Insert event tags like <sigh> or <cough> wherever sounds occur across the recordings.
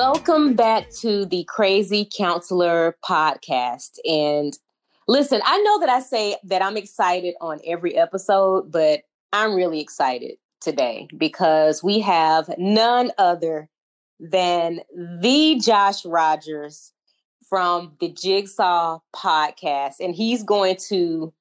Welcome back to the Crazy Counselor podcast. And listen, I know that I say that I'm excited on every episode, but I'm really excited today because we have none other than the Josh Rogers from the Jigsaw podcast. And he's going to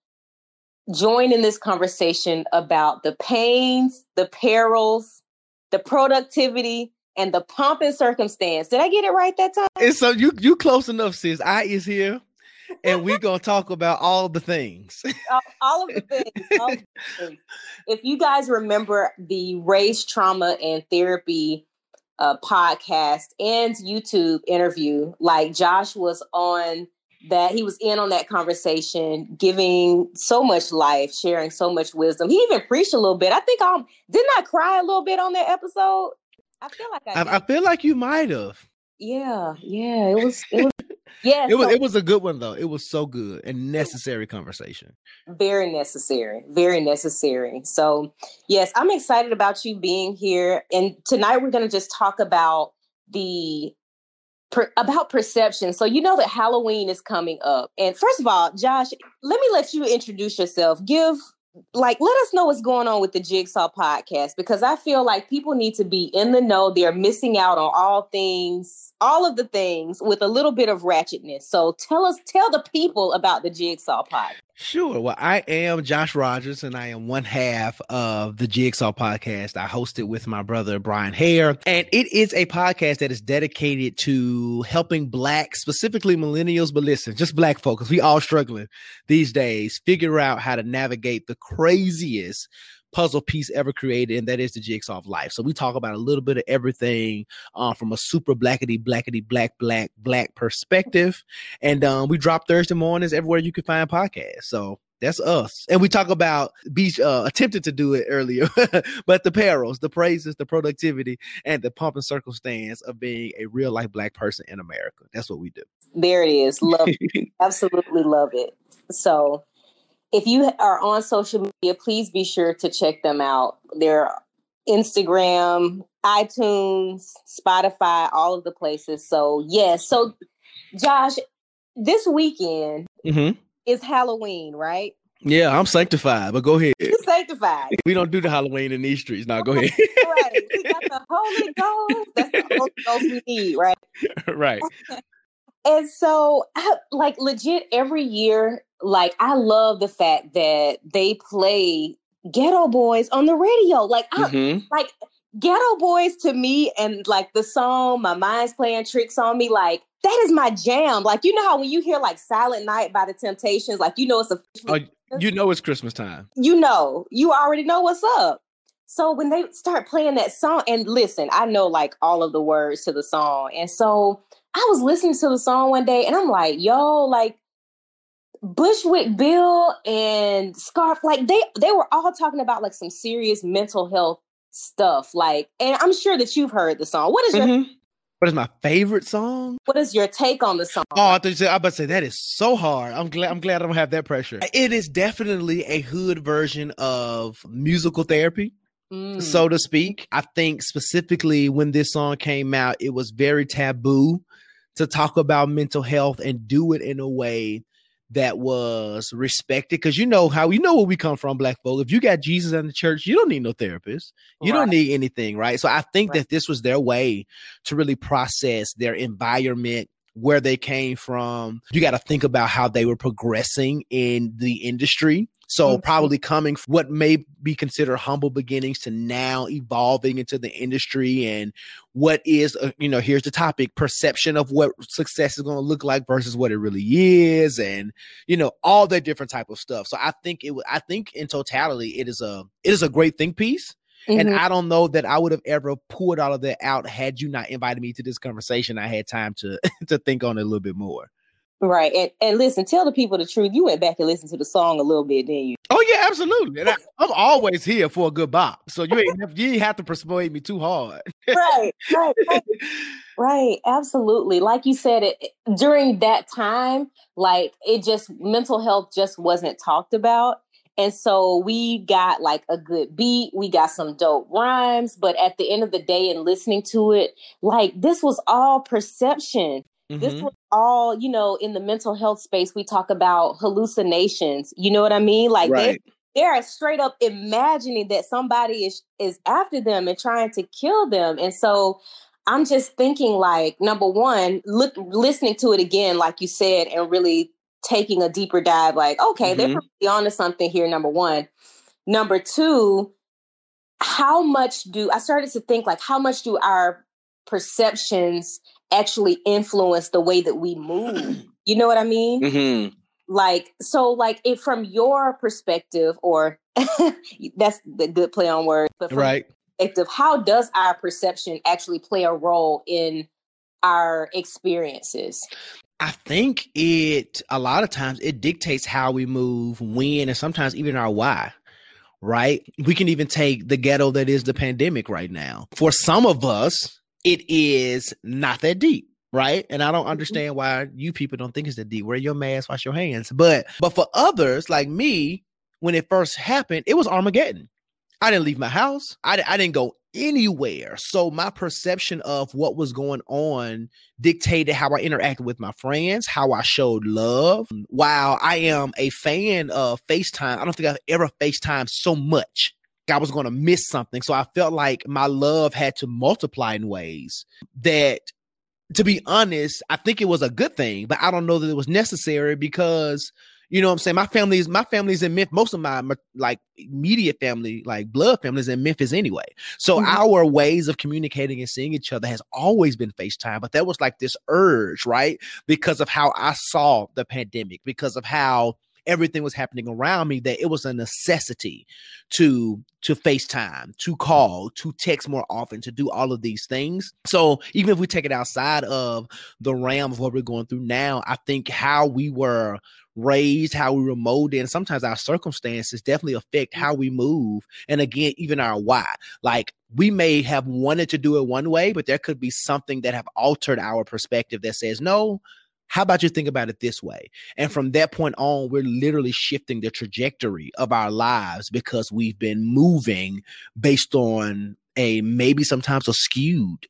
join in this conversation about the pains, the perils, the productivity, and the pomp and circumstance. Did I get it right that time? And so you you close enough, sis. I is here, and we're gonna talk about all the things. <laughs> all, all, of the things, all of the <laughs> things. If you guys remember the race trauma and therapy uh, podcast and YouTube interview, like Josh was on that he was in on that conversation, giving so much life, sharing so much wisdom. He even preached a little bit. I think I didn't I cry a little bit on that episode. I feel like I, I, I feel like you might have. Yeah, yeah. It was. It was <laughs> yeah, it was. it was a good one though. It was so good and necessary conversation. Very necessary. Very necessary. So yes, I'm excited about you being here. And tonight we're going to just talk about the Per, about perception. So you know that Halloween is coming up. And first of all, Josh, let me let you introduce yourself. Give like let us know what's going on with the Jigsaw podcast because I feel like people need to be in the know. They're missing out on all things, all of the things with a little bit of ratchetness. So tell us, tell the people about the Jigsaw podcast. Sure. Well, I am Josh Rogers, and I am one half of the Jigsaw podcast. I host it with my brother Brian Hare, and it is a podcast that is dedicated to helping Black, specifically millennials, but listen, just Black folks. We all struggling these days, figure out how to navigate the craziest puzzle piece ever created, and that is the jigsaw of life. So we talk about a little bit of everything uh, from a super blackety blackety black black black perspective, and um, we drop Thursday mornings everywhere you can find podcasts. So that's us. And we talk about Beach uh, attempted to do it earlier, <laughs> but the perils, the praises, the productivity, and the pump and circumstance of being a real life black person in America. That's what we do. There it is. Love it. <laughs> Absolutely love it. So if you are on social media, please be sure to check them out. They're Instagram, iTunes, Spotify, all of the places. So, yes. So, Josh, this weekend mm-hmm. is Halloween, right? Yeah, I'm sanctified, but go ahead. You sanctified. We don't do the Halloween in these streets. Now, go <laughs> ahead. right. We got the Holy <laughs> Ghost. That's the Holy Ghost we need, right? right. <laughs> and so, like, legit, every year like I love the fact that they play Geto Boys on the radio. Like I mm-hmm. like Geto Boys to me and like the song My Mind's Playing Tricks on Me, like that is my jam. Like you know how when you hear like Silent Night by the Temptations, like you know it's a oh, you know it's Christmas time. You know, you already know what's up. So when they start playing that song, and listen, I know like all of the words to the song. And so I was listening to the song one day and I'm like, yo, like Bushwick Bill and Scarf, like they they were all talking about like some serious mental health stuff. Like, and I'm sure that you've heard the song. What is your mm-hmm. What is my favorite song? What is your take on the song? Oh, I thought you said I about to say that is so hard. I'm glad I'm glad I don't have that pressure. It is definitely a hood version of musical therapy. Mm. So to speak, I think specifically when this song came out, it was very taboo to talk about mental health and do it in a way that was respected because you know how you know where we come from black folk if you got jesus in the church you don't need no therapist you right. don't need anything right so i think right. that this was their way to really process their environment where they came from you got to think about how they were progressing in the industry so mm-hmm. probably coming what may be considered humble beginnings to now evolving into the industry and what is uh, you know here's the topic perception of what success is going to look like versus what it really is and you know all that different type of stuff. So I think it I think in totality it is a it is a great think piece. Mm-hmm. And I don't know that I would have ever pulled all of that out had you not invited me to this conversation. I had time to <laughs> to think on it a little bit more. Right. And and listen, tell the people the truth. You went back and listened to the song a little bit, didn't you? Oh yeah, absolutely. And I, <laughs> am always here for a good bop. So you ain't you ain't have to persuade me too hard. right, right, right. <laughs> Right, absolutely. Like you said, it during that time, like it just mental health just wasn't talked about. And so we got like a good beat, we got some dope rhymes, but at the end of the day, and listening to it, like this was all perception. Mm-hmm. This was all, you know, in the mental health space, we talk about hallucinations. You know what I mean? Like right. they, they're straight up imagining that somebody is is after them and trying to kill them. And so I'm just thinking like number one, look listening to it again, like you said, and really taking a deeper dive, like, okay, mm-hmm. they're probably onto something here, number one. Number two, how much do I started to think like how much do our perceptions actually influence the way that we move? <clears throat> You know what I mean? Mm-hmm. Like so, like if from your perspective, or <laughs> that's the good play on words, but right perspective, how does our perception actually play a role in our experiences? I think it a lot of times it dictates how we move, when, and sometimes even our why. Right? We can even take the ghetto that is the pandemic right now. For some of us, it is not that deep right? And I don't mm-hmm. understand why you people don't think it's that deep. Wear your mask, wash your hands. But but for others like me, when it first happened, it was Armageddon. I didn't leave my house. I, I didn't go anywhere. So my perception of what was going on dictated how I interacted with my friends, how I showed love. While I am a fan of FaceTime, I don't think I've ever FaceTime so much. I was going to miss something. So I felt like my love had to multiply in ways that to be honest, I think it was a good thing, but I don't know that it was necessary because you know what I'm saying? My family's my family's in Memphis. Most of my, my like immediate family, like blood families in Memphis anyway. So mm-hmm. our ways of communicating and seeing each other has always been FaceTime. But that was like this urge, right? Because of how I saw the pandemic, because of how everything was happening around me that it was a necessity to to FaceTime, to call, to text more often, to do all of these things. So even if we take it outside of the realm of what we're going through now, I think how we were raised, how we were molded, and sometimes our circumstances definitely affect how we move. And again, even our why. Like we may have wanted to do it one way, but there could be something that have altered our perspective that says, no, how about you think about it this way? And from that point on, we're literally shifting the trajectory of our lives because we've been moving based on a maybe sometimes a skewed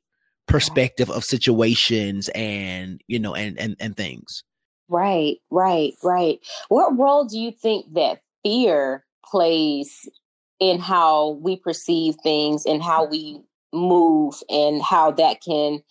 perspective of situations and you know and and and things. Right, right, right. What role do you think that fear plays in how we perceive things and how we move and how that can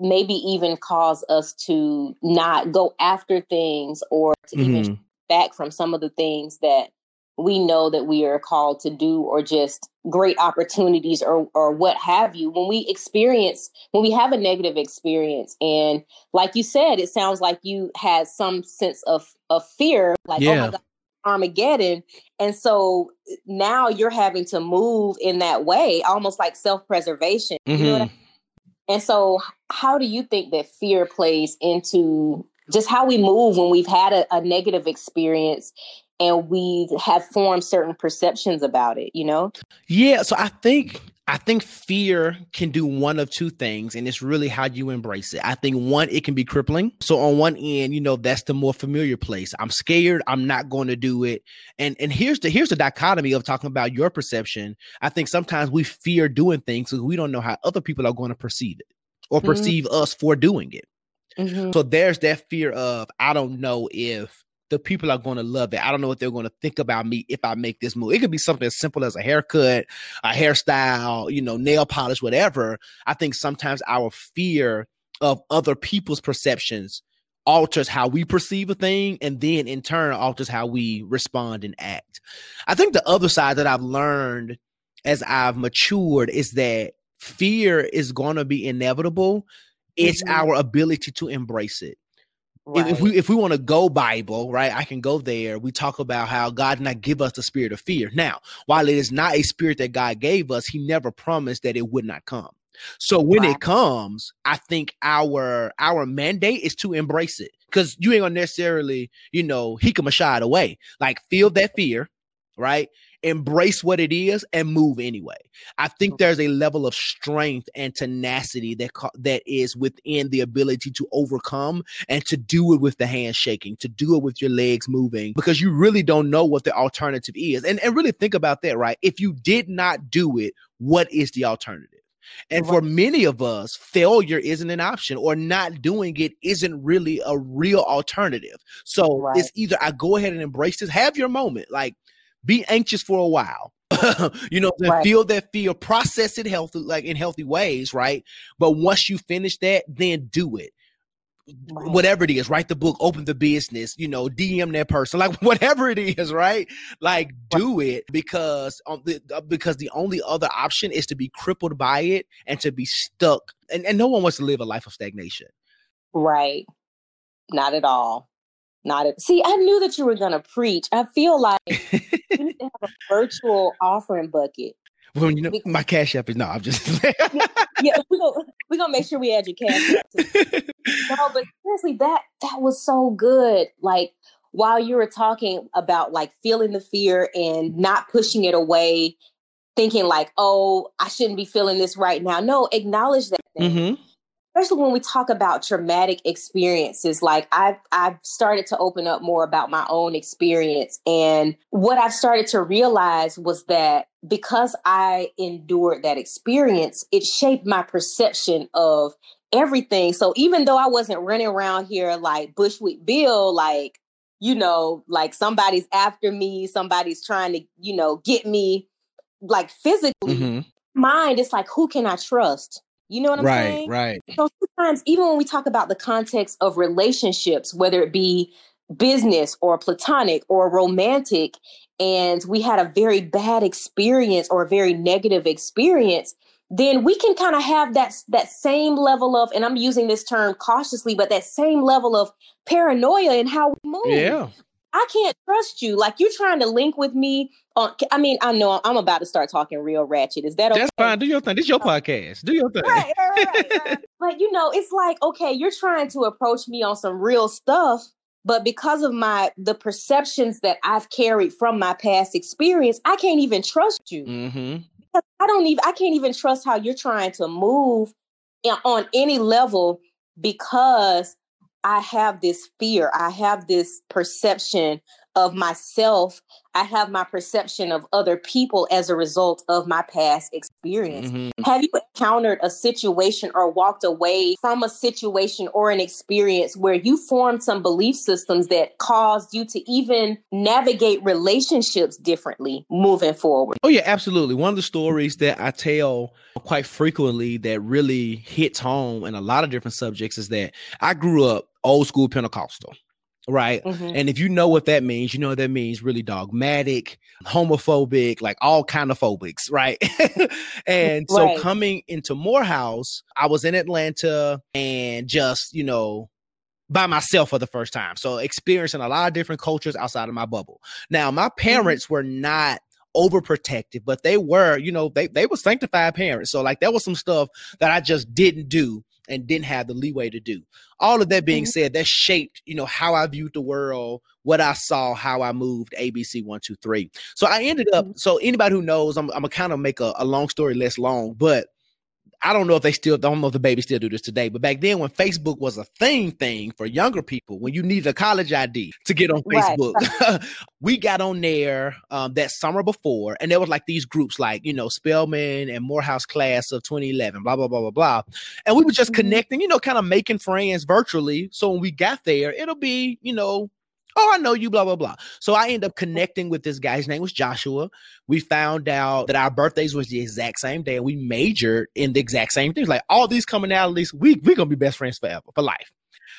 maybe even cause us to not go after things or to mm-hmm. even back from some of the things that we know that we are called to do or just great opportunities or or what have you when we experience when we have a negative experience and like you said it sounds like you had some sense of of fear like yeah. oh my god armageddon and so now you're having to move in that way almost like self-preservation mm-hmm. you know I mean? And so how do you think that fear plays into just how we move when we've had a, a negative experience and we have formed certain perceptions about it you know? Yeah so i think i think fear can do one of two things and it's really how you embrace it. I think one it can be crippling. So on one end you know that's the more familiar place. I'm scared. I'm not going to do it. And and here's the here's the dichotomy of talking about your perception. I think sometimes we fear doing things because we don't know how other people are going to perceive it or mm-hmm. perceive us for doing it. Mm-hmm. so there's that fear of i don't know if the people are going to love it. I don't know what they're going to think about me if I make this move. It could be something as simple as a haircut, a hairstyle, you know, nail polish, whatever. I think sometimes our fear of other people's perceptions alters how we perceive a thing and then in turn alters how we respond and act. I think the other side that I've learned as I've matured is that fear is going to be inevitable. It's mm-hmm. our ability to embrace it. Right. If we if we want to go Bible, right, I can go there. We talk about how God did not give us the spirit of fear. Now, while it is not a spirit that God gave us, He never promised that it would not come. So when wow. it comes, I think our our mandate is to embrace it because you ain't gonna necessarily, you know, he can shy it away. Like feel that fear, right? Embrace what it is and move anyway. I think mm-hmm. there's a level of strength and tenacity that that is within the ability to overcome and to do it with the hands shaking, to do it with your legs moving, because you really don't know what the alternative is. And and really think about that, right? If you did not do it, what is the alternative? And for many of us, failure isn't an option or not doing it isn't really a real alternative. So right. it's either I go ahead and embrace this, have your moment, like be anxious for a while. <laughs> you know, right. feel that fear, process it healthy, like in healthy ways, right? But once you finish that, then do it. Right. Whatever it is, write the book, open the business, you know, DM that person, <laughs> like whatever it is, right? Like do it because um, the, uh, because the only other option is to be crippled by it and to be stuck. And, and no one wants to live a life of stagnation. Right. Not at all. Not a, see, I knew that you were gonna preach. I feel like <laughs> you need to have a virtual offering bucket. Well, you know, because, my cash app is no. I'm just <laughs> yeah, yeah. We're gonna we're gonna make sure we add your cash app. no, but seriously, that that was so good. Like while you were talking about like feeling the fear and not pushing it away, thinking like, oh, I shouldn't be feeling this right now. No, acknowledge that. Mm-hmm especially when we talk about traumatic experiences like i've i've started to open up more about my own experience and what i've started to realize was that because i endured that experience it shaped my perception of everything so even though i wasn't running around here like bushwick bill like you know like somebody's after me somebody's trying to you know get me like physically mm-hmm. mind it's like who can i trust you know what I'm right, saying? Right, right. So sometimes, even when we talk about the context of relationships, whether it be business or platonic or romantic, and we had a very bad experience or a very negative experience, then we can kind of have that that same level of, and I'm using this term cautiously, but that same level of paranoia in how we move. Yeah. I can't trust you. Like you're trying to link with me on. I mean, I know I'm about to start talking real ratchet. Is that okay? That's fine. Do your thing. This is your oh. podcast. Do your thing. Right, right, right, right. <laughs> but you know, it's like okay, you're trying to approach me on some real stuff, but because of my the perceptions that I've carried from my past experience, I can't even trust you. Mm-hmm. I don't even. I can't even trust how you're trying to move on any level because I have this fear, I have this perception of myself. I have my perception of other people as a result of my past experience. Mm-hmm. Have you encountered a situation or walked away from a situation or an experience where you formed some belief systems that caused you to even navigate relationships differently moving forward? Oh, yeah, absolutely. One of the stories that I tell quite frequently that really hits home in a lot of different subjects is that I grew up old school Pentecostal right? Mm-hmm. And if you know what that means, you know what that means really dogmatic, homophobic, like all kind of phobics, right? <laughs> and so coming into Morehouse, I was in Atlanta and just, you know, by myself for the first time. So experiencing a lot of different cultures outside of my bubble. Now, my mm-hmm. parents mm-hmm. were not overprotective, but they were, you know, they they were sanctified parents. So like there was some stuff that I just didn't do and didn't have the leeway to do. All of that being mm-hmm. said, that shaped, you know, how I viewed the world, what I saw, how I moved ABC one, two, three. So I ended up, mm-hmm. so anybody who knows, I'm, I'm gonna kind of make a, a long story less long, but I don't know if they still don't know if the babies still do this today, but back then when Facebook was a thing thing for younger people, when you needed a college ID to get on Facebook, right. <laughs> we got on there um, that summer before, and there was like these groups like you know Spelman and Morehouse class of 2011, blah blah blah blah blah, and we were just mm-hmm. connecting, you know, kind of making friends virtually. So when we got there, it'll be you know oh, I know you, blah, blah, blah. So I end up connecting with this guy. His name was Joshua. We found out that our birthdays was the exact same day and we majored in the exact same things. Like all these coming out, at commonalities, we, we're going to be best friends forever, for life.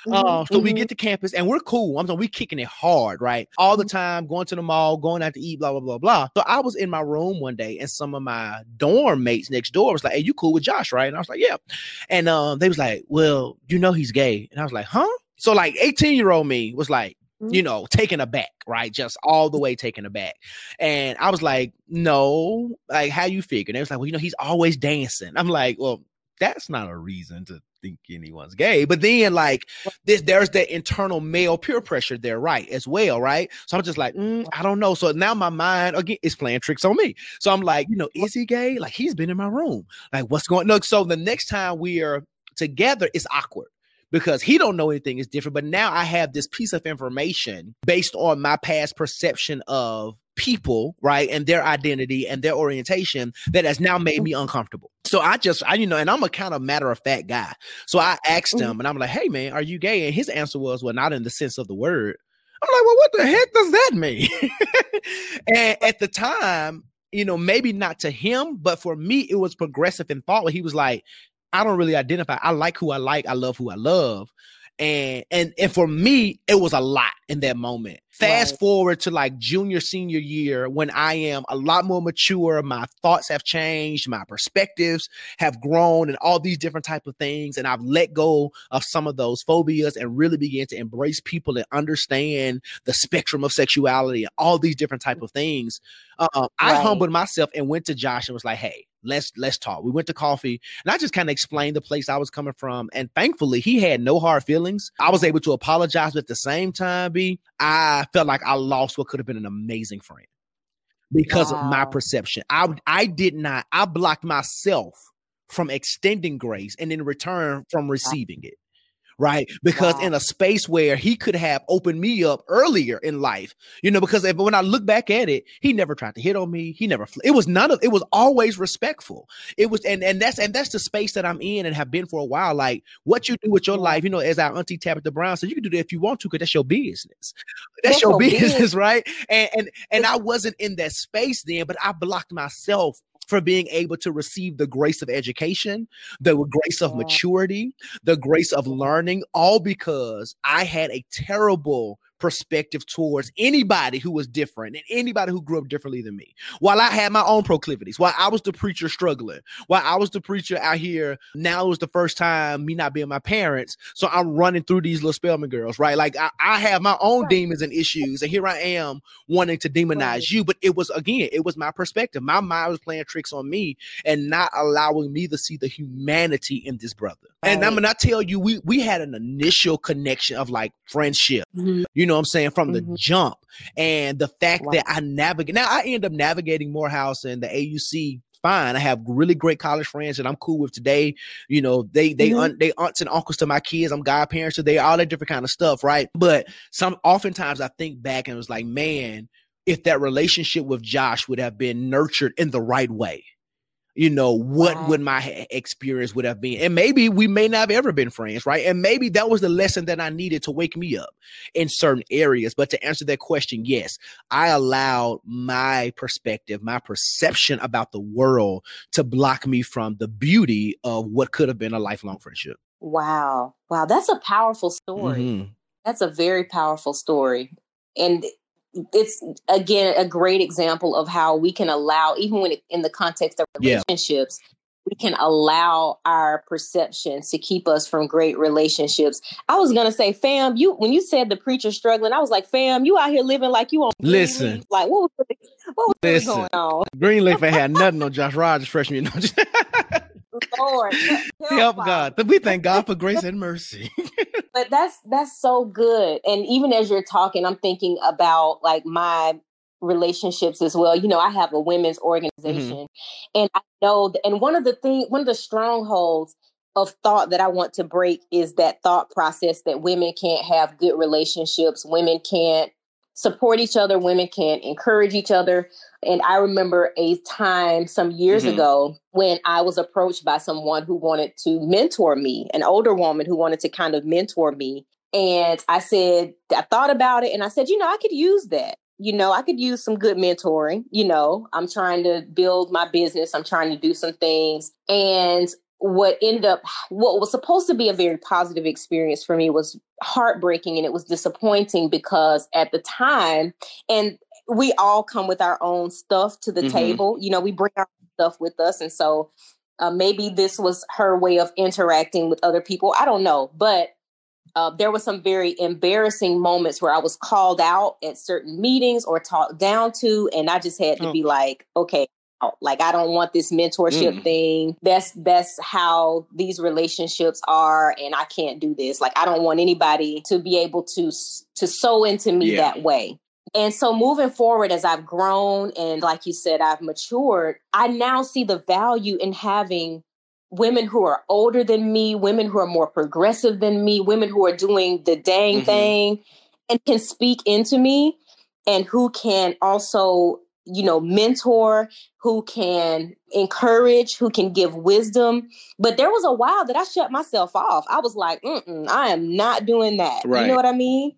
Mm-hmm, uh, so mm-hmm. we get to campus and we're cool. I'm saying we kicking it hard, right? All the mm-hmm. time, going to the mall, going out to eat, blah, blah, blah, blah. So I was in my room one day and some of my dorm mates next door was like, Hey, you cool with Josh, right? And I was like, Yeah. And um, they was like, Well, you know he's gay. And I was like, Huh? So like 18 year old me was like, you know, taken aback, right? Just all the way taken aback. And I was like, no, like how you figure? And they was like, well, you know, he's always dancing. I'm like, well, that's not a reason to think anyone's gay. But then like this, there's that internal male peer pressure there, right? As well, right? So I'm just like, mm, I don't know. So now my mind again is playing tricks on me. So I'm like, you know, is he gay? Like he's been in my room. Like what's going? No. So the next time we are together, it's awkward because he don't know anything is different. But now I have this piece of information based on my past perception of people, right, and their identity and their orientation that has now made me uncomfortable. So I just, I you know, and I'm a kind of matter of fact guy. So I asked him, mm-hmm. and I'm like, "Hey, man, are you gay?" And his answer was, "Well, not in the sense of the word." I'm like, "Well, what the heck does that mean?" <laughs> and at the time, you know, maybe not to him, but for me, it was progressive in thought. He was like, "I don't really identify. I like who I like. I love who I love." And and and for me, it was a lot in that moment. Fast right. forward to like junior, senior year when I am a lot more mature. My thoughts have changed, my perspectives have grown, and all these different type of things. And I've let go of some of those phobias and really began to embrace people and understand the spectrum of sexuality and all these different type of things. Uh, right. I humbled myself and went to Josh and was like, "Hey, let's let's talk. We went to coffee and I just kind of explained the place I was coming from. And thankfully he had no hard feelings. I was able to apologize, but at the same time, B, I felt like I lost what could have been an amazing friend because wow. of my perception. I I did not, I blocked myself from extending grace and in return from receiving it right? Because wow. in a space where he could have opened me up earlier in life, you know, because if, when I look back at it, he never tried to hit on me. He never, it was none of, it was always respectful. It was, and, and that's, and that's the space that I'm in and have been for a while. Like what you do with your life, you know, as our auntie Tabitha Brown said, you can do that if you want to, because that's your business. That's, that's your <laughs> business, business, right? And, and, and I wasn't in that space then, but I blocked myself for being able to receive the grace of education, the grace of maturity, the grace of learning, all because I had a terrible perspective towards anybody who was different and anybody who grew up differently than me. While I had my own proclivities, while I was the preacher struggling, while I was the preacher out here, now it was the first time me not being my parents. So I'm running through these little Spelman girls, right? Like I, I have my own right. demons and issues, and here I am wanting to demonize right. you. But it was again, it was my perspective. My mind was playing tricks on me and not allowing me to see the humanity in this brother. Right. And I'm gonna tell you, we we had an initial connection of like friendship. Mm-hmm. You know know what I'm saying, from mm-hmm. the jump. And the fact wow. that I navigate now I end up navigating Morehouse and the AUC fine. I have really great college friends that I'm cool with today. You know, they they mm-hmm. un, they aunts and uncles to my kids. I'm godparents to they all that different kind of stuff, right? But some oftentimes I think back and it was like, man, if that relationship with Josh would have been nurtured in the right way you know what wow. would my experience would have been. And maybe we may not have ever been friends right? And maybe that was the lesson that i needed to wake me up in certain areas. But to answer that question yes i allowed my perspective my perception about the world to block me from the beauty of what could have been a lifelong friendship. Wow. Wow that's a powerful story. Mm-hmm. that's a very powerful story. And it's again a great example of how we can allow even when it, in the context of relationships yeah. we can allow our perceptions to keep us from great relationships. I was gonna say fam you when you said the preacher struggling i was like fam you out here living like you on listen. Like what was, what was listen, going on? Greenleaf ain't had nothing on josh rogers freshman <laughs> Lord, <laughs> help, help God. God. We thank God for grace and mercy. <laughs> but that's that's so good. And even as you're talking, I'm thinking about like my relationships as well. You know, I have a women's mm-hmm. organization, mm-hmm. and I know, th- and one of the thing, one of the strongholds of thought that I want to break is that thought process that women can't have good relationships, women can't support each other, women can encourage each other. And I remember a time some years mm-hmm. ago when I was approached by someone who wanted to mentor me, an older woman who wanted to kind of mentor me. And I said, I thought about it and I said, you know, I could use that. You know, I could use some good mentoring. You know, I'm trying to build my business, I'm trying to do some things. And what ended up what was supposed to be a very positive experience for me was heartbreaking and it was disappointing because at the time and we all come with our own stuff to the mm-hmm. table you know we bring our stuff with us and so uh, maybe this was her way of interacting with other people i don't know but uh, there were some very embarrassing moments where i was called out at certain meetings or talked down to and i just had to oh. be like okay out. Like I don't want this mentorship mm. thing. That's that's how these relationships are and I can't do this. Like I don't want anybody to be able to to sow into me yeah. that way. And so moving forward as I've grown and like you said I've matured, I now see the value in having women who are older than me, women who are more progressive than me, women who are doing the dang mm-hmm. thing and can speak into me and who can also you know, mentor, who can encourage, who can give wisdom. But there was a while that I shut myself off. I was like, I am not doing that. Right. You know what I mean?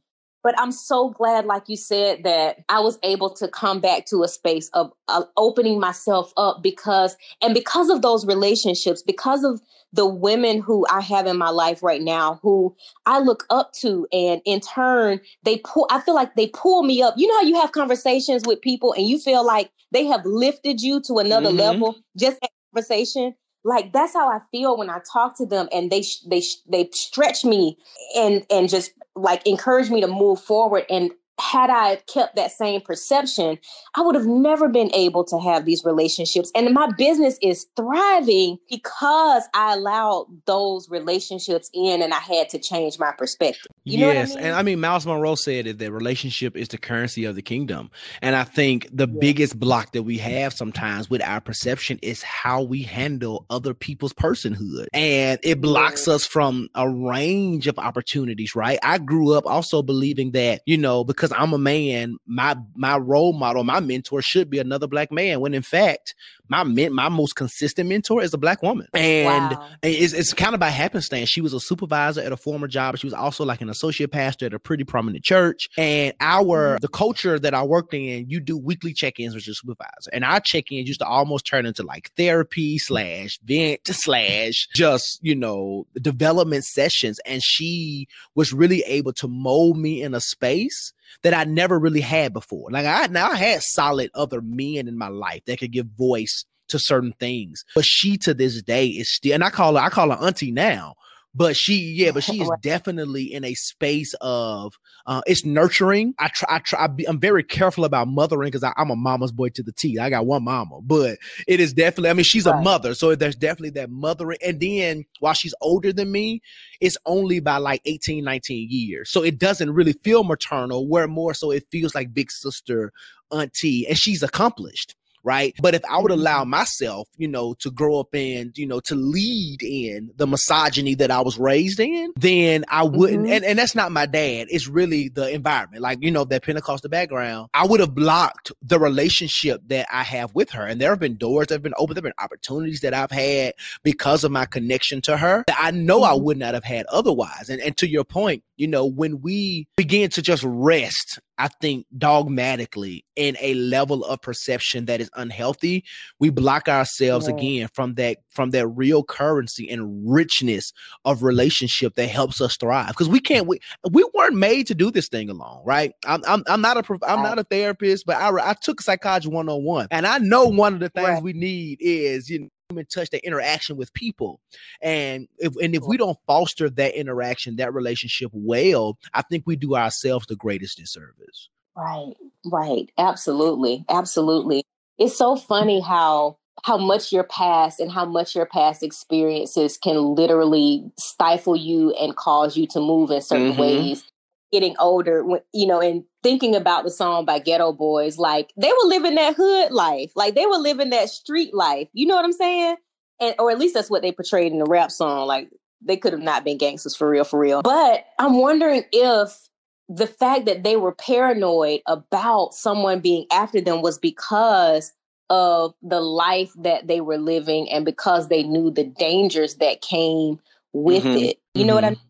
But I'm so glad, like you said, that I was able to come back to a space of, of opening myself up because, and because of those relationships, because of the women who I have in my life right now who I look up to and in turn they pull I feel like they pull me up. You know how you have conversations with people and you feel like they have lifted you to another mm-hmm. level just conversation like that's how I feel when I talk to them and they they they stretch me and and just like encourage me to move forward and had I kept that same perception, I would have never been able to have these relationships. And my business is thriving because I allowed those relationships in and I had to change my perspective. You yes. I mean? And I mean, Myles Munroe said that relationship is the currency of the kingdom. And I think the biggest block that we have sometimes with our perception is how we handle other people's personhood. And it blocks us from a range of opportunities, right? I grew up also believing that, you know, because because I'm a man, my my role model, my mentor should be another black man. When in fact, my men, my most consistent mentor is a black woman, and wow. it's, it's kind of by happenstance. She was a supervisor at a former job. She was also like an associate pastor at a pretty prominent church. And our mm-hmm. the culture that I worked in, you do weekly check-ins with your supervisor, and our check-ins used to almost turn into like therapy slash vent slash just you know development sessions. And she was really able to mold me in a space that I never really had before. Like I now I had solid other men in my life that could give voice to certain things. But she to this day is still and I call her I call her auntie now. But she, yeah, but she is definitely in a space of uh, it's nurturing. I try, I try. I am very careful about mothering because I'm a mama's boy to the T. I got one mama, but it is definitely. I mean, she's right. a mother, so there's definitely that mothering. And then while she's older than me, it's only by like 18, 19 years, so it doesn't really feel maternal. Where more so, it feels like big sister, auntie, and she's accomplished right? But if I would allow mm-hmm. myself, you know, to grow up and, you know, to lead in the misogyny that I was raised in, then I wouldn't. Mm-hmm. And, and that's not my dad. It's really the environment. Like, you know, that Pentecostal background. I would have blocked the relationship that I have with her. And there have been doors that have been open. There have been opportunities that I've had because of my connection to her that I know mm-hmm. I would not have had otherwise. And, and to your point, you know, when we begin to just rest, I think dogmatically in a level of perception that is unhealthy, we block ourselves yeah. again from that from that real currency and richness of relationship that helps us thrive. Because we can't we, we weren't made to do this thing alone, right? I'm I'm, I'm not a I'm not a therapist, but I I took psychology 101, and I know one of the things right. we need is you know human touch, that interaction with people. And if and if we don't foster that interaction, that relationship well, I think we do ourselves the greatest disservice. Right, right. Absolutely. Absolutely. It's so funny how how much your past and how much your past experiences can literally stifle you and cause you to move in certain mm-hmm. ways getting older, you know, and thinking about the song by Geto Boys, like they were living that hood life, like they were living that street life. You know what I'm saying? And or at least that's what they portrayed in the rap song. Like they could have not been gangsters for real, for real. But I'm wondering if the fact that they were paranoid about someone being after them was because of the life that they were living and because they knew the dangers that came with mm-hmm. it. You know mm-hmm. what I mm-hmm. mean?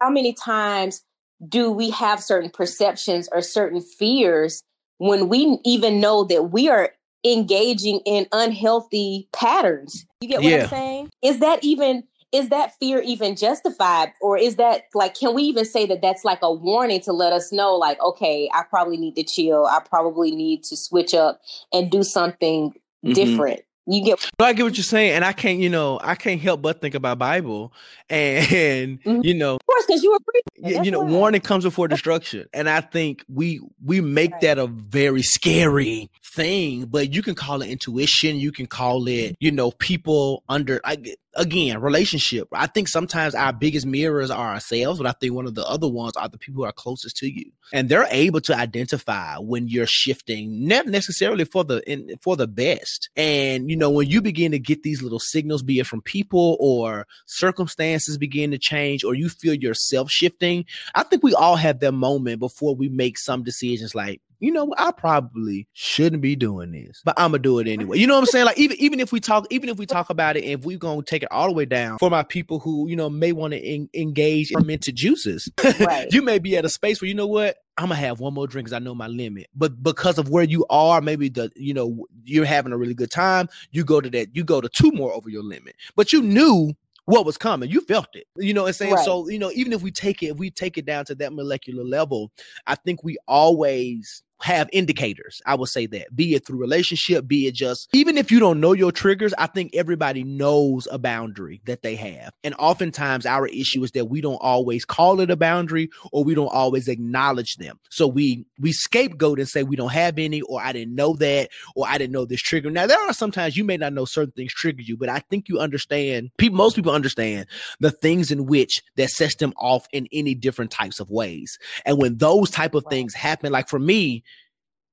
How many times do we have certain perceptions or certain fears when we even know that we are engaging in unhealthy patterns? You get what yeah. I'm saying? Is that even is that fear even justified or is that like can we even say that that's like a warning to let us know like okay i probably need to chill i probably need to switch up and do something mm-hmm. different you get no, I get what you're saying, and I can't, you know, I can't help but think about Bible, <laughs> and mm-hmm. you know, of course, because you were preaching. You, know, warning comes before destruction, and I think we we make right. that a very scary thing, but you can call it intuition. You can call it, you know, people under, I, again, relationship. I think sometimes our biggest mirrors are ourselves, but I think one of the other ones are the people who are closest to you. And they're able to identify when you're shifting, not necessarily for the in, for the best. And you know, when you begin to get these little signals, be it from people or circumstances begin to change, or you feel yourself shifting, I think we all have that moment before we make some decisions like, you know, I probably shouldn't be doing this, but I'm gonna do it anyway. You know what I'm saying? Like even even if we talk, even if we talk about it, and if we're gonna take it all the way down for my people who you know may want to engage in fermented juices, right. <laughs> you may be at a space where you know what I'm gonna have one more drink because I know my limit. But because of where you are, maybe the you know you're having a really good time, you go to that, you go to two more over your limit. But you knew what was coming. You felt it. You know what I'm saying? Right. So, you know, even if we take it, if we take it down to that molecular level, I think we always have indicators. I would say that, be it through relationship, be it just, even if you don't know your triggers, I think everybody knows a boundary that they have. And oftentimes our issue is that we don't always call it a boundary or we don't always acknowledge them. So we, we scapegoat and say we don't have any, or I didn't know that, or I didn't know this trigger. Now, there are sometimes you may not know certain things trigger you, but I think you understand, people, most people understand the things in which that sets them off in any different types of ways. And when those type of things happen, like for me,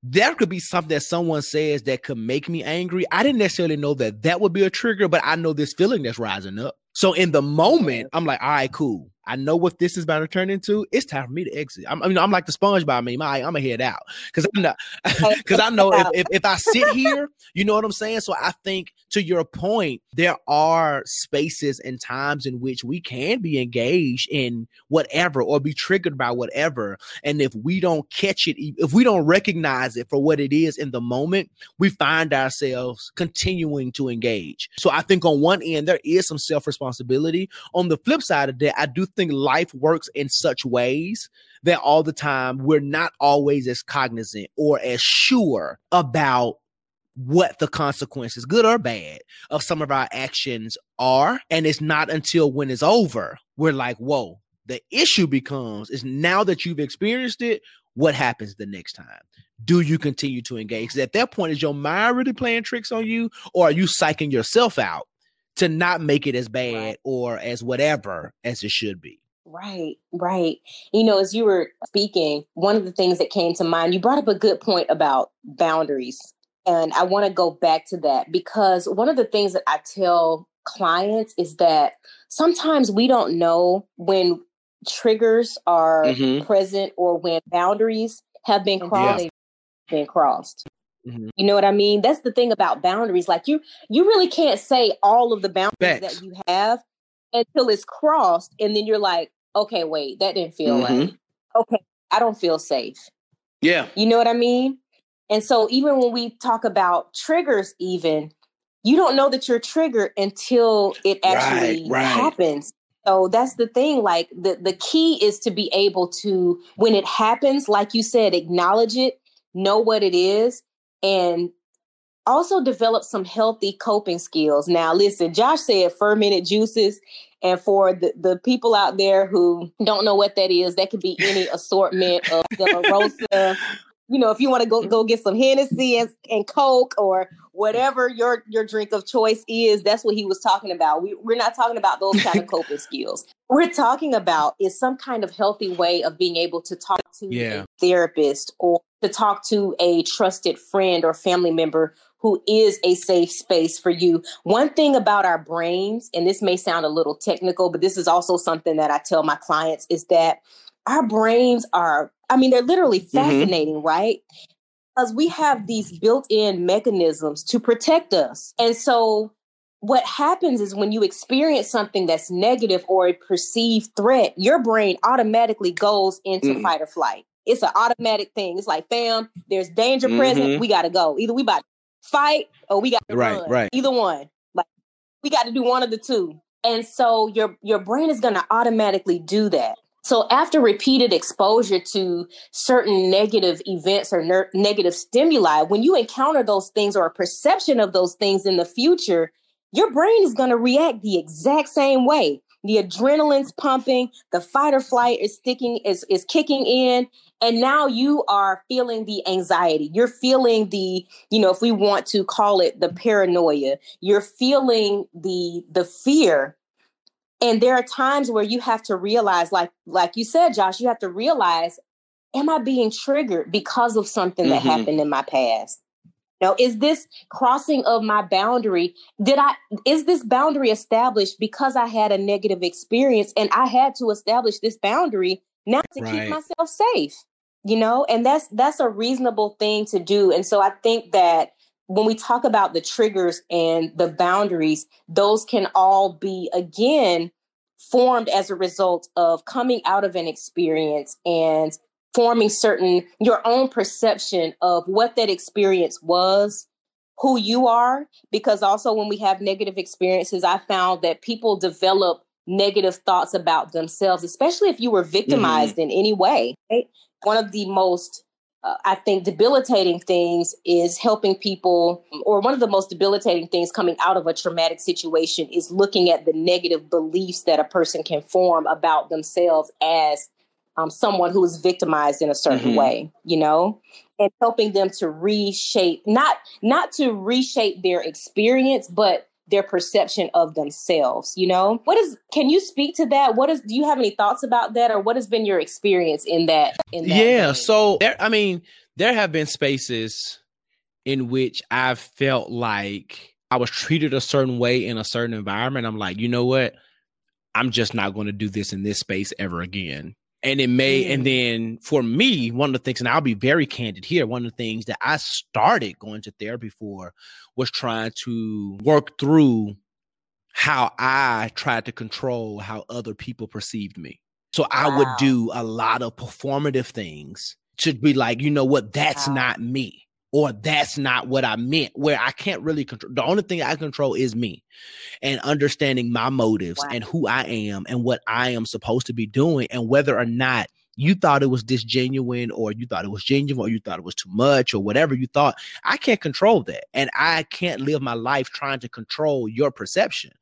there could be something that someone says that could make me angry. I didn't necessarily know that that would be a trigger, but I know this feeling that's rising up. So in the moment, I'm like, all right, cool. I know what this is about to turn into. It's time for me to exit. I'm, I mean, I'm like the SpongeBob meme. I, I'm gonna head out because I'm not because <laughs> I know if, if, if I sit <laughs> here, you know what I'm saying. So I think to your point, there are spaces and times in which we can be engaged in whatever or be triggered by whatever. And if we don't catch it, if we don't recognize it for what it is in the moment, we find ourselves continuing to engage. So I think on one end there is some self responsibility. On the flip side of that, I do think life works in such ways that all the time we're not always as cognizant or as sure about what the consequences, good or bad, of some of our actions are. And it's not until when it's over, we're like, whoa, the issue becomes is now that you've experienced it, what happens the next time? Do you continue to engage? At that point, is your mind really playing tricks on you, or are you psyching yourself out to not make it as bad right. or as whatever as it should be. Right, right. You know, as you were speaking, one of the things that came to mind, you brought up a good point about boundaries. And I want to go back to that because one of the things that I tell clients is that sometimes we don't know when triggers are mm-hmm. present or when boundaries have been crossed. Yeah. Been crossed. Mm-hmm. You know what I mean? That's the thing about boundaries. Like you, you really can't say all of the boundaries that you have until it's crossed, and then you're like, okay, wait, that didn't feel mm-hmm. right. Okay, I don't feel safe. Yeah, you know what I mean. And so even when we talk about triggers, even you don't know that you're triggered until it actually right, right. happens. So that's the thing. Like the the key is to be able to, when it happens, like you said, acknowledge it, know what it is, and also develop some healthy coping skills. Now, listen, Josh said fermented juices. And for the, the people out there who don't know what that is, that could be any <laughs> assortment of the Rosa. You know, if you want to go mm-hmm. go get some Hennessy and, and Coke or mm-hmm. whatever your your drink of choice is, that's what he was talking about. We, we're not talking about those kind of <laughs> coping skills. We're talking about is some kind of healthy way of being able to talk to yeah. a therapist or to talk to a trusted friend or family member who is a safe space for you. One thing about our brains, and this may sound a little technical, but this is also something that I tell my clients is that our brains are, I mean, they're literally mm-hmm. fascinating, mm-hmm. right? Because we have these built in mechanisms to protect us. And so, what happens is when you experience something that's negative or a perceived threat, your brain automatically goes into mm-hmm. fight or flight. It's an automatic thing. It's like, fam, there's danger mm-hmm. present. We got to go. Either we about to fight or we got to right, run. right. Either one. Like we got to do one of the two. And so your your brain is going to automatically do that. So after repeated exposure to certain negative events or ner- negative stimuli, when you encounter those things or a perception of those things in the future, your brain is going to react the exact same way. the adrenaline's pumping, the fight or flight is sticking is is kicking in, and now you are feeling the anxiety. You're feeling the, you know, if we want to call it the paranoia, you're feeling the the fear. And there are times where you have to realize like like you said Josh, you have to realize am I being triggered because of something that mm-hmm. happened in my past? know, is this crossing of my boundary? Did I, is this boundary established because I had a negative experience and I had to establish this boundary now to right. keep myself safe? You know, and that's, that's a reasonable thing to do. And so I think that when we talk about the triggers and the boundaries, those can all be again formed as a result of coming out of an experience and forming certain your own perception of what that experience was who you are because also when we have negative experiences i found that people develop negative thoughts about themselves especially if you were victimized mm-hmm. in any way right? one of the most uh, i think debilitating things is helping people or one of the most debilitating things coming out of a traumatic situation is looking at the negative beliefs that a person can form about themselves as um, someone who is victimized in a certain mm-hmm. way, you know, and helping them to reshape not not to reshape their experience, but their perception of themselves you know? What is can you speak to that? What is do you have any thoughts about that or what has been your experience in that in that yeah so there i mean there have been spaces in which i've felt like i was treated a certain way in a certain environment. I'm like you know what? I'm just not going to do this in this space ever again and it may mm. and then for me one of the things and i'll be very candid here one of the things that i started going to therapy for was trying to work through how i tried to control how other people perceived me so i wow. would do a lot of performative things to be like you know what that's wow. not me or that's not what I meant, where I can't really control. The only thing I control is me and understanding my motives wow. and who I am and what I am supposed to be doing and whether or not you thought it was disgenuine or you thought it was genuine or you thought it was too much or whatever you thought. I can't control that. And I can't live my life trying to control your perception.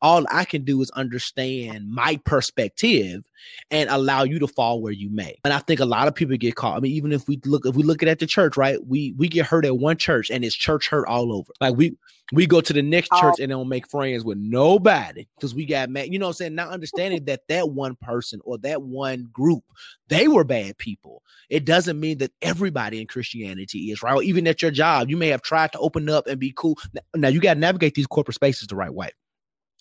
All I can do is understand my perspective and allow you to fall where you may. And I think a lot of people get caught. I mean, even if we look, if we look at, the church, right? We we get hurt at one church and it's church hurt all over. Like we we go to the next oh. church oh. and don't make friends with nobody because we got mad. You know what I'm saying? Not understanding that that one person or that one group, they were bad people. It doesn't mean that everybody in Christianity is right. Or even at your job, you may have tried to open up and be cool. Now you got to navigate these corporate spaces the right way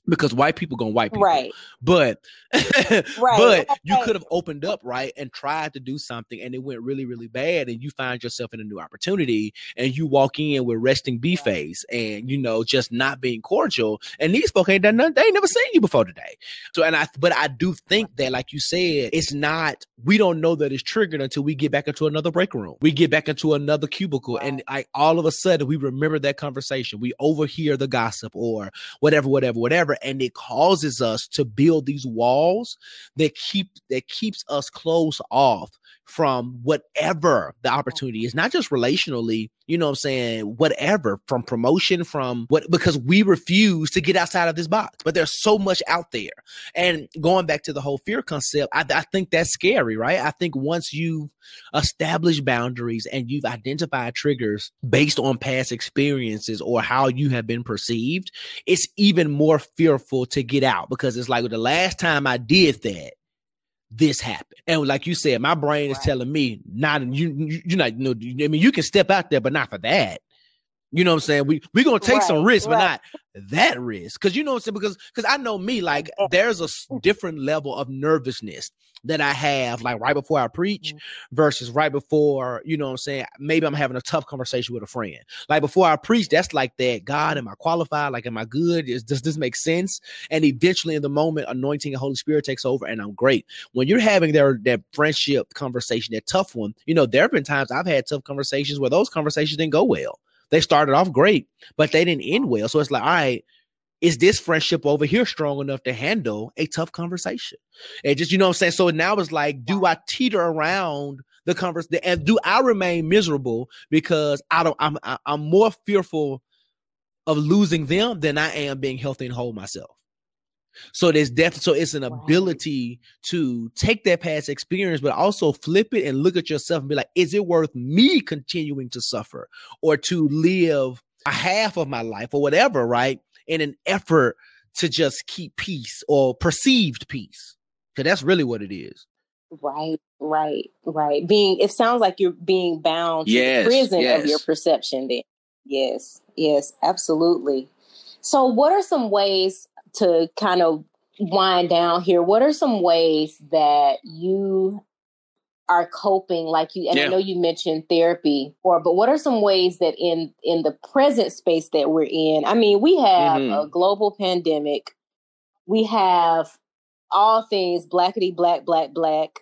because white people gonna white people. Right. But <laughs> right. but you could have opened up right and tried to do something and it went really, really bad and you find yourself in a new opportunity and you walk in with resting B face and you know just not being cordial and these folks ain't done nothing, they ain't never seen you before today. So and I but I do think that like you said, it's not we don't know that it's triggered until we get back into another break room. We get back into another cubicle and like all of a sudden we remember that conversation. We overhear the gossip or whatever, whatever, whatever and it causes us to build these walls that keep that keeps us closed off from whatever the opportunity is, not just relationally, you know what I'm saying, whatever, from promotion, from what, because we refuse to get outside of this box. But there's so much out there. And going back to the whole fear concept, I, I think that's scary, right? I think once you've established boundaries and you've identified triggers based on past experiences or how you have been perceived, it's even more fearful to get out because it's like the last time I did that, this happened. And like you said, my brain is telling me not you you're not you know, I mean you can step out there, but not for that. You know what I'm saying? We we gonna take right, some risks, right. but not that risk. Cause you know what I'm saying? Because because I know me, like there's a different level of nervousness that I have, like right before I preach mm-hmm. versus right before, you know what I'm saying? Maybe I'm having a tough conversation with a friend. Like before I preach, that's like that. God, am I qualified? Like, am I good? Is, does this make sense? And eventually in the moment, anointing and Holy Spirit takes over and I'm great. When you're having their that friendship conversation, that tough one, you know, there have been times I've had tough conversations where those conversations didn't go well. They started off great, but they didn't end well. So it's like, all right, is this friendship over here strong enough to handle a tough conversation? And just, you know what I'm saying? So now it's like, do I teeter around the conversation and do I remain miserable because I don't, I'm, I'm more fearful of losing them than I am being healthy and whole myself. So there's definitely so it's an ability to take that past experience, but also flip it and look at yourself and be like, is it worth me continuing to suffer or to live a half of my life or whatever, right? In an effort to just keep peace or perceived peace. Because that's really what it is. Right, right, right. Being it sounds like you're being bound yes, to the prison yes. of your perception then. Yes, yes, absolutely. So what are some ways to kind of wind down here? What are some ways that you are coping like you and yeah. i know you mentioned therapy or but what are some ways that in in the present space that we're in i mean we have mm-hmm. a global pandemic we have all things blackety black black black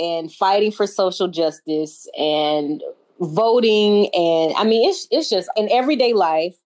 and fighting for social justice and voting and i mean it's it's just in everyday life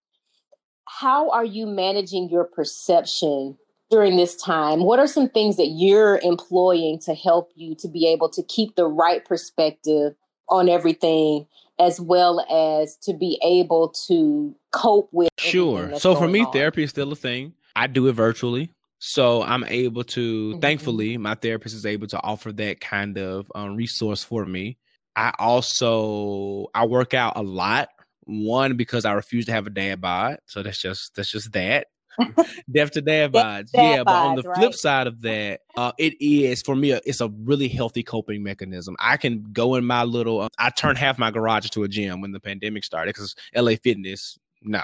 how are you managing your perception during this time? What are some things that you're employing to help you to be able to keep the right perspective on everything as well as to be able to cope with Sure. So for me on? therapy is still a thing. I do it virtually. So I'm able to mm-hmm. thankfully my therapist is able to offer that kind of um, resource for me. I also I work out a lot. One because I refuse to have a dad bod, so that's just that's just that. <laughs> Deaf to dad bods, yeah, but on the right? flip side of that, uh, it is for me. It's a really healthy coping mechanism. I can go in my little. Uh, I turned half my garage into a gym when the pandemic started because LA Fitness. No,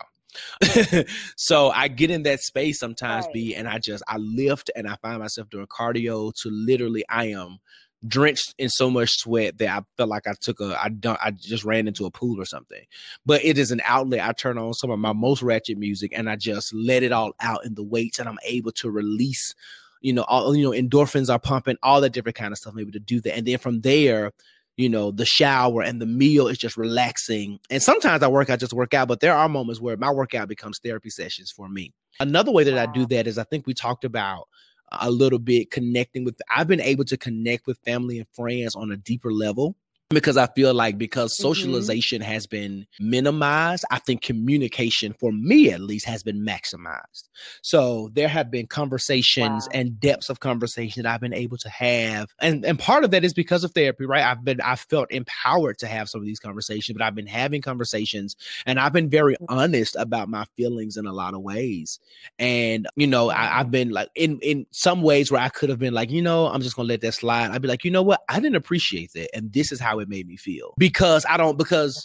<laughs> so I get in that space sometimes, right. B, and I just I lift and I find myself doing cardio to literally I am drenched in so much sweat that I felt like I took a I don't I just ran into a pool or something. But it is an outlet. I turn on some of my most ratchet music and I just let it all out in the weights and I'm able to release you know all you know endorphins are pumping all that different kind of stuff maybe to do that and then from there you know the shower and the meal is just relaxing and sometimes i work out just work out but there are moments where my workout becomes therapy sessions for me another way that i do that is i think we talked about a little bit connecting with I've been able to connect with family and friends on a deeper level because I feel like because mm-hmm. socialization mm-hmm. has been minimized, I think communication for me at least has been maximized. So there have been conversations wow. and depths of conversation that I've been able to have. And and part of that is because of therapy, right? I've been I felt empowered to have some of these conversations, but I've been having conversations and I've been very mm-hmm. honest about my feelings in a lot of ways. And you know, I, I've been like in in some ways where I could have been like, you know, I'm just gonna let that slide. I'd be like, you know what, I didn't appreciate that. And this is how how it made me feel because I don't because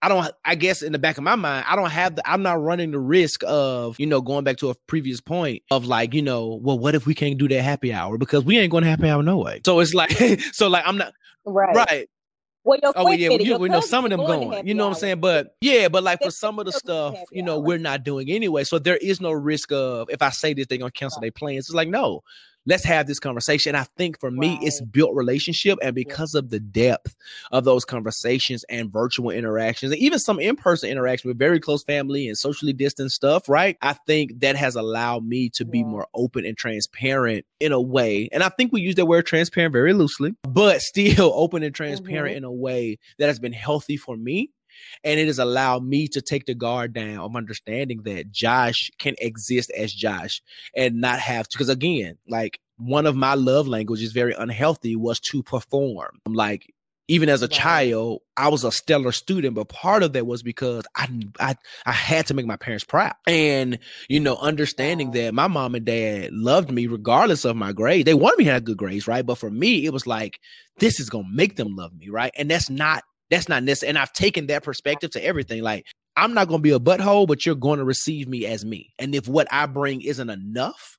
I don't I guess in the back of my mind I don't have the I'm not running the risk of you know going back to a previous point of like you know well what if we can't do that happy hour because we ain't going to happy hour no way so it's like <laughs> so like I'm not right right well, oh yeah, we, we know some of them going. going you know what I'm saying? But yeah, but like for some of the stuff, you know, we're not doing anyway. So there is no risk of if I say this, they're gonna cancel right. their plans. It's like no, let's have this conversation. I think for me, right. it's built relationship. And because yeah. of the depth of those conversations and virtual interactions, and even some in person interaction with very close family and socially distant stuff, right? I think that has allowed me to be more open and transparent in a way. And I think we use that word transparent very loosely, but <laughs> still open and transparent mm-hmm. in a way that has been healthy for me and it has allowed me to take the guard down of understanding that Josh can exist as Josh and not have to. Because again, like one of my love languages, very unhealthy, was to perform. Like even as a child, I was a stellar student, but part of that was because I, I I had to make my parents proud. And you know, understanding that my mom and dad loved me regardless of my grades. They wanted me to have good grades, right? But for me, it was like this is gonna make them love me, right? And that's not that's not necessary. And I've taken that perspective to everything. Like, I'm not going to be a butthole, but you're going to receive me as me. And if what I bring isn't enough,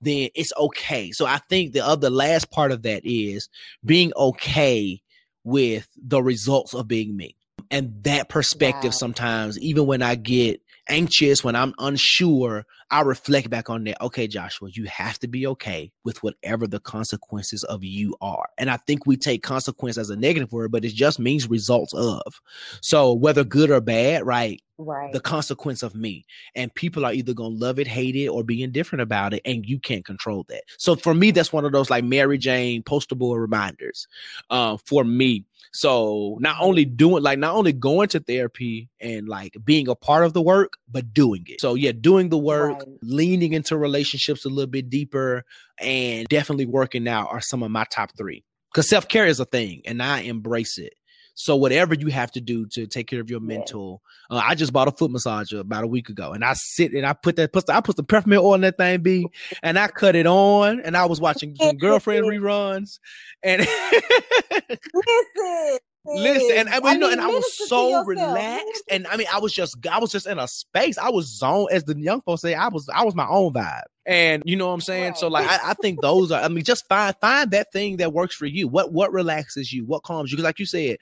then it's okay. So I think the other last part of that is being okay with the results of being me. And that perspective wow. sometimes, even when I get anxious, when I'm unsure, I reflect back on that. Okay, Joshua, you have to be okay with whatever the consequences of you are. And I think we take consequence as a negative word, but it just means results of. So whether good or bad, right? right. the consequence of me. And people are either going to love it, hate it, or be indifferent about it. And you can't control that. So for me, that's one of those like Mary Jane poster board reminders uh, for me. So not only doing like not only going to therapy and like being a part of the work, but doing it. So yeah, doing the work, right. leaning into relationships a little bit deeper, and definitely working out are some of my top three. Because self care is a thing, and I embrace it. So whatever you have to do to take care of your mental, uh, I just bought a foot massager about a week ago, and I sit and I put that put I put the peppermint oil in that thing, b, and I cut it on, and I was watching <laughs> girlfriend reruns, and listen. Listen, and I mean, I you know, and I was so relaxed, and I mean, I was just, I was just in a space. I was zone, as the young folks say, I was, I was my own vibe, and you know what I'm saying. Right. So, like, I, I, think those are. I mean, just find find that thing that works for you. What what relaxes you? What calms you? Because, like you said,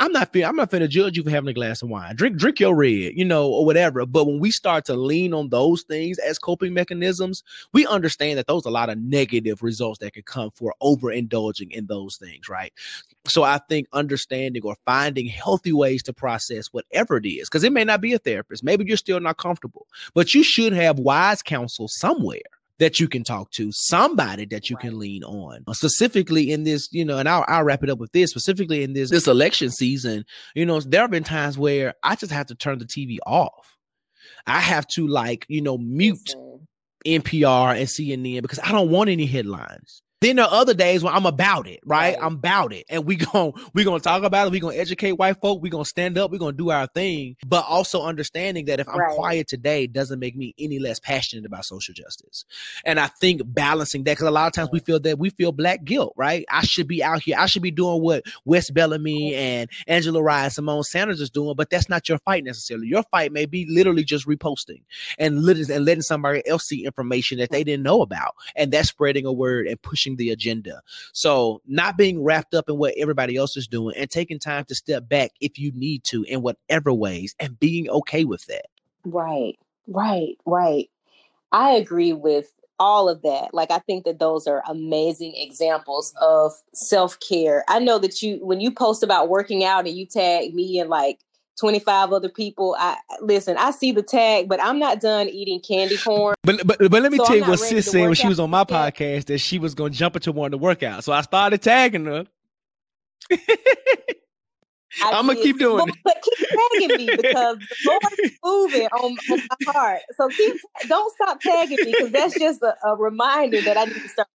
I'm not I'm not finna judge you for having a glass of wine. Drink drink your red, you know, or whatever. But when we start to lean on those things as coping mechanisms, we understand that those are a lot of negative results that can come for overindulging in those things, right? So I think understanding or finding healthy ways to process whatever it is, because it may not be a therapist, maybe you're still not comfortable, but you should have wise counsel somewhere that you can talk to, somebody that you right. can lean on. Uh, specifically in this, you know, and I'll, I'll wrap it up with this. Specifically in this this election season, you know, there have been times where I just have to turn the TV off. I have to like, you know, mute NPR and CNN because I don't want any headlines. Then there are other days when I'm about it, right? right. I'm about it. And we <laughs> going we gonna talk about it. we gonna educate white folk. we gonna stand up. we gonna do our thing. But also understanding that if I'm right. quiet today doesn't make me any less passionate about social justice. And I think balancing that, because a lot of times we feel that we feel black guilt, right? I should be out here. I should be doing what Wes Bellamy and Angela Rye Symone Sanders is doing, but that's not your fight necessarily. Your fight may be literally just reposting and, and letting somebody else see information that they didn't know about. And that's spreading a word and pushing pushing the agenda. So, not being wrapped up in what everybody else is doing and taking time to step back if you need to in whatever ways and being okay with that. Right, right, right. I agree with all of that. Like, I think that those are amazing examples of self care. I know that you, when you post about working out and you tag me and like 25 other people. I listen, I see the tag, but I'm not done eating candy corn. But but, but let me so tell you what sis said when she was on my podcast that she was gonna jump into one of the workouts. So I started tagging her. <laughs> <laughs> I'm gonna keep doing it. But keep tagging me because the Lord is <laughs> moving on, on my heart. So keep don't stop tagging me because that's just a, a reminder that I need to start.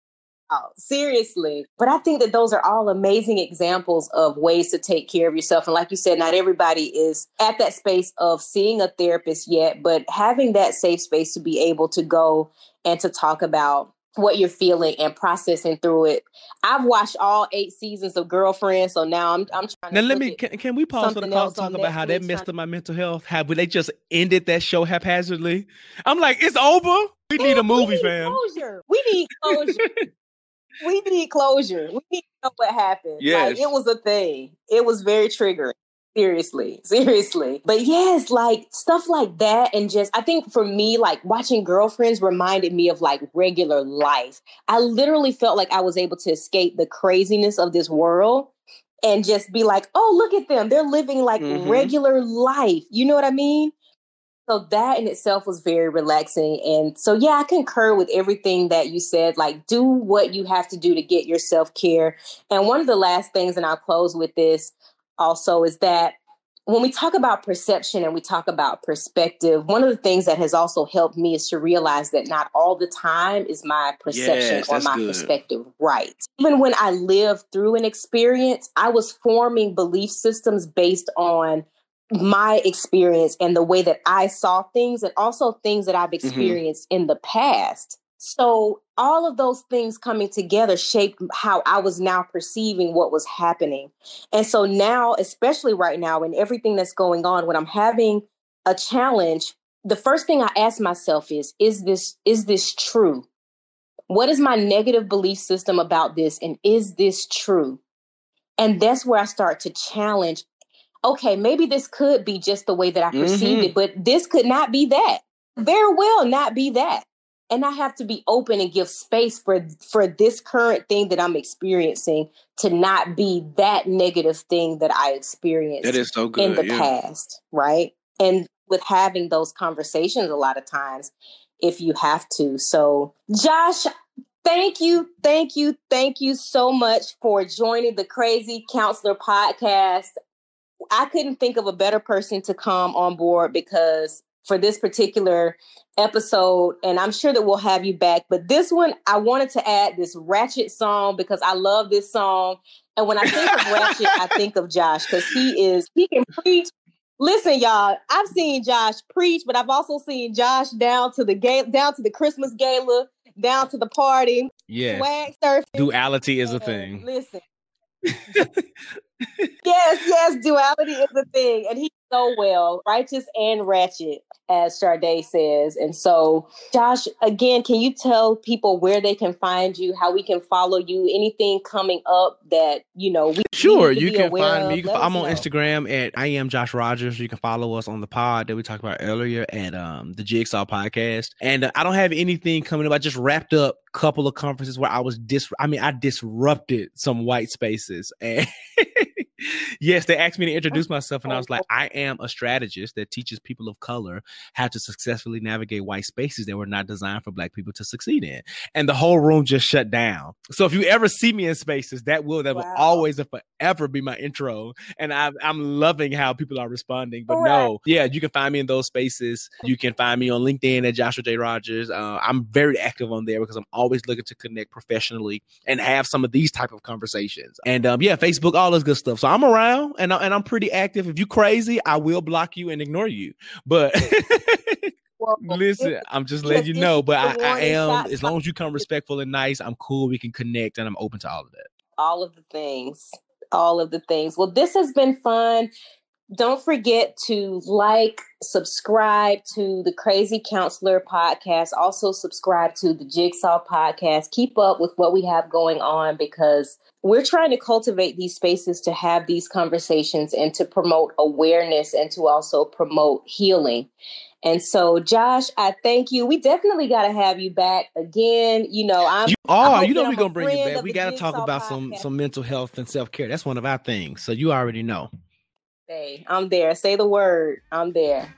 Oh, seriously. But I think that those are all amazing examples of ways to take care of yourself. And like you said, not everybody is at that space of seeing a therapist yet, but having that safe space to be able to go and to talk about what you're feeling and processing through it. I've watched all eight seasons of Girlfriend, so now I'm I'm trying. Now let me can, can we pause for the call talk about how that messed up my mental health? How they just ended that show haphazardly? I'm like, it's over. We need a movie, we need fam. Closure. We need closure. <laughs> we need closure. We need to know what happened. Yes. Like, it was a thing. It was very triggering. Seriously, <laughs> seriously. But yes, like stuff like that. And just, I think for me, like watching Girlfriends reminded me of like regular life. I literally felt like I was able to escape the craziness of this world and just be like, oh, look at them. They're living like mm-hmm. regular life. You know what I mean? So that in itself was very relaxing. And so, yeah, I concur with everything that you said. Like, do what you have to do to get your self care. And one of the last things, and I'll close with this also, is that when we talk about perception and we talk about perspective, one of the things that has also helped me is to realize that not all the time is my perception yes, or my good. perspective right. Even when I lived through an experience, I was forming belief systems based on my experience and the way that I saw things, and also things that I've mm-hmm. experienced mm-hmm. in the past. So, all of those things coming together shaped how I was now perceiving what was happening. And so, now, especially right now, and everything that's going on, when I'm having a challenge, the first thing I ask myself is, is this, is this true? What is my negative belief system about this? And is this true? And that's where I start to challenge okay, maybe this could be just the way that I perceived mm-hmm. it, but this could not be that. Very well not be that. And I have to be open and give space for for this current thing that I'm experiencing to not be that negative thing that I experienced that is so good, in the yeah. past, right? And with having those conversations a lot of times if you have to. So, Josh, thank you, thank you, thank you so much for joining the Crazy Counselor podcast. I couldn't think of a better person to come on board because for this particular episode, and I'm sure that we'll have you back. But this one, I wanted to add this Ratchet song because I love this song. And when I think of Ratchet, I think of Josh because he is, he can preach. Listen, y'all, I've seen Josh preach, but I've also seen Josh down to the game, down to the Christmas gala, down to the party. Yeah. Swag surfing. Duality is a thing. Listen. <laughs> yes, yes, duality is a thing. And he so well, righteous and ratchet, as Sade says. And so, Josh, again, can you tell people where they can find you, how we can follow you, anything coming up that you know we sure you can find me. Can, I'm on know. Instagram at I am Josh Rogers. You can follow us on the pod that we talked about earlier at um the Jigsaw Podcast. And uh, I don't have anything coming up. I just wrapped up a couple of conferences where I was dis. I mean, I disrupted some white spaces and. <laughs> yes, they asked me to introduce myself, and I was like, I am a strategist that teaches people of color how to successfully navigate white spaces that were not designed for black people to succeed in. And the whole room just shut down. So if you ever see me in spaces, that will that wow. will always and forever be my intro. And I'm I'm loving how people are responding. But no, yeah, you can find me in those spaces. You can find me on LinkedIn at Joshua J. Rogers. Uh, I'm very active on there because I'm always looking to connect professionally and have some of these type of conversations. And um, yeah, Facebook, all this good stuff. So I'm around and, I, and I'm pretty active. If you crazy, I will block you and ignore you. But <laughs> well, listen, I'm just letting you know. But I, I am, as long as you come respectful and nice, I'm cool. We can connect and I'm open to all of that. All of the things. All of the things. Well, this has been fun. Don't forget to like, subscribe to the Crazy Counselor podcast. Also, subscribe to the Jigsaw podcast. Keep up with what we have going on because we're trying to cultivate these spaces to have these conversations and to promote awareness and to also promote healing. And so, Josh, I thank you. We definitely got to have you back again. You know, I'm. You are. You know, we're gonna bring you back. We got to talk about podcast. some some mental health and self care. That's one of our things. So you already know. Hey, I'm there. Say the word. I'm there.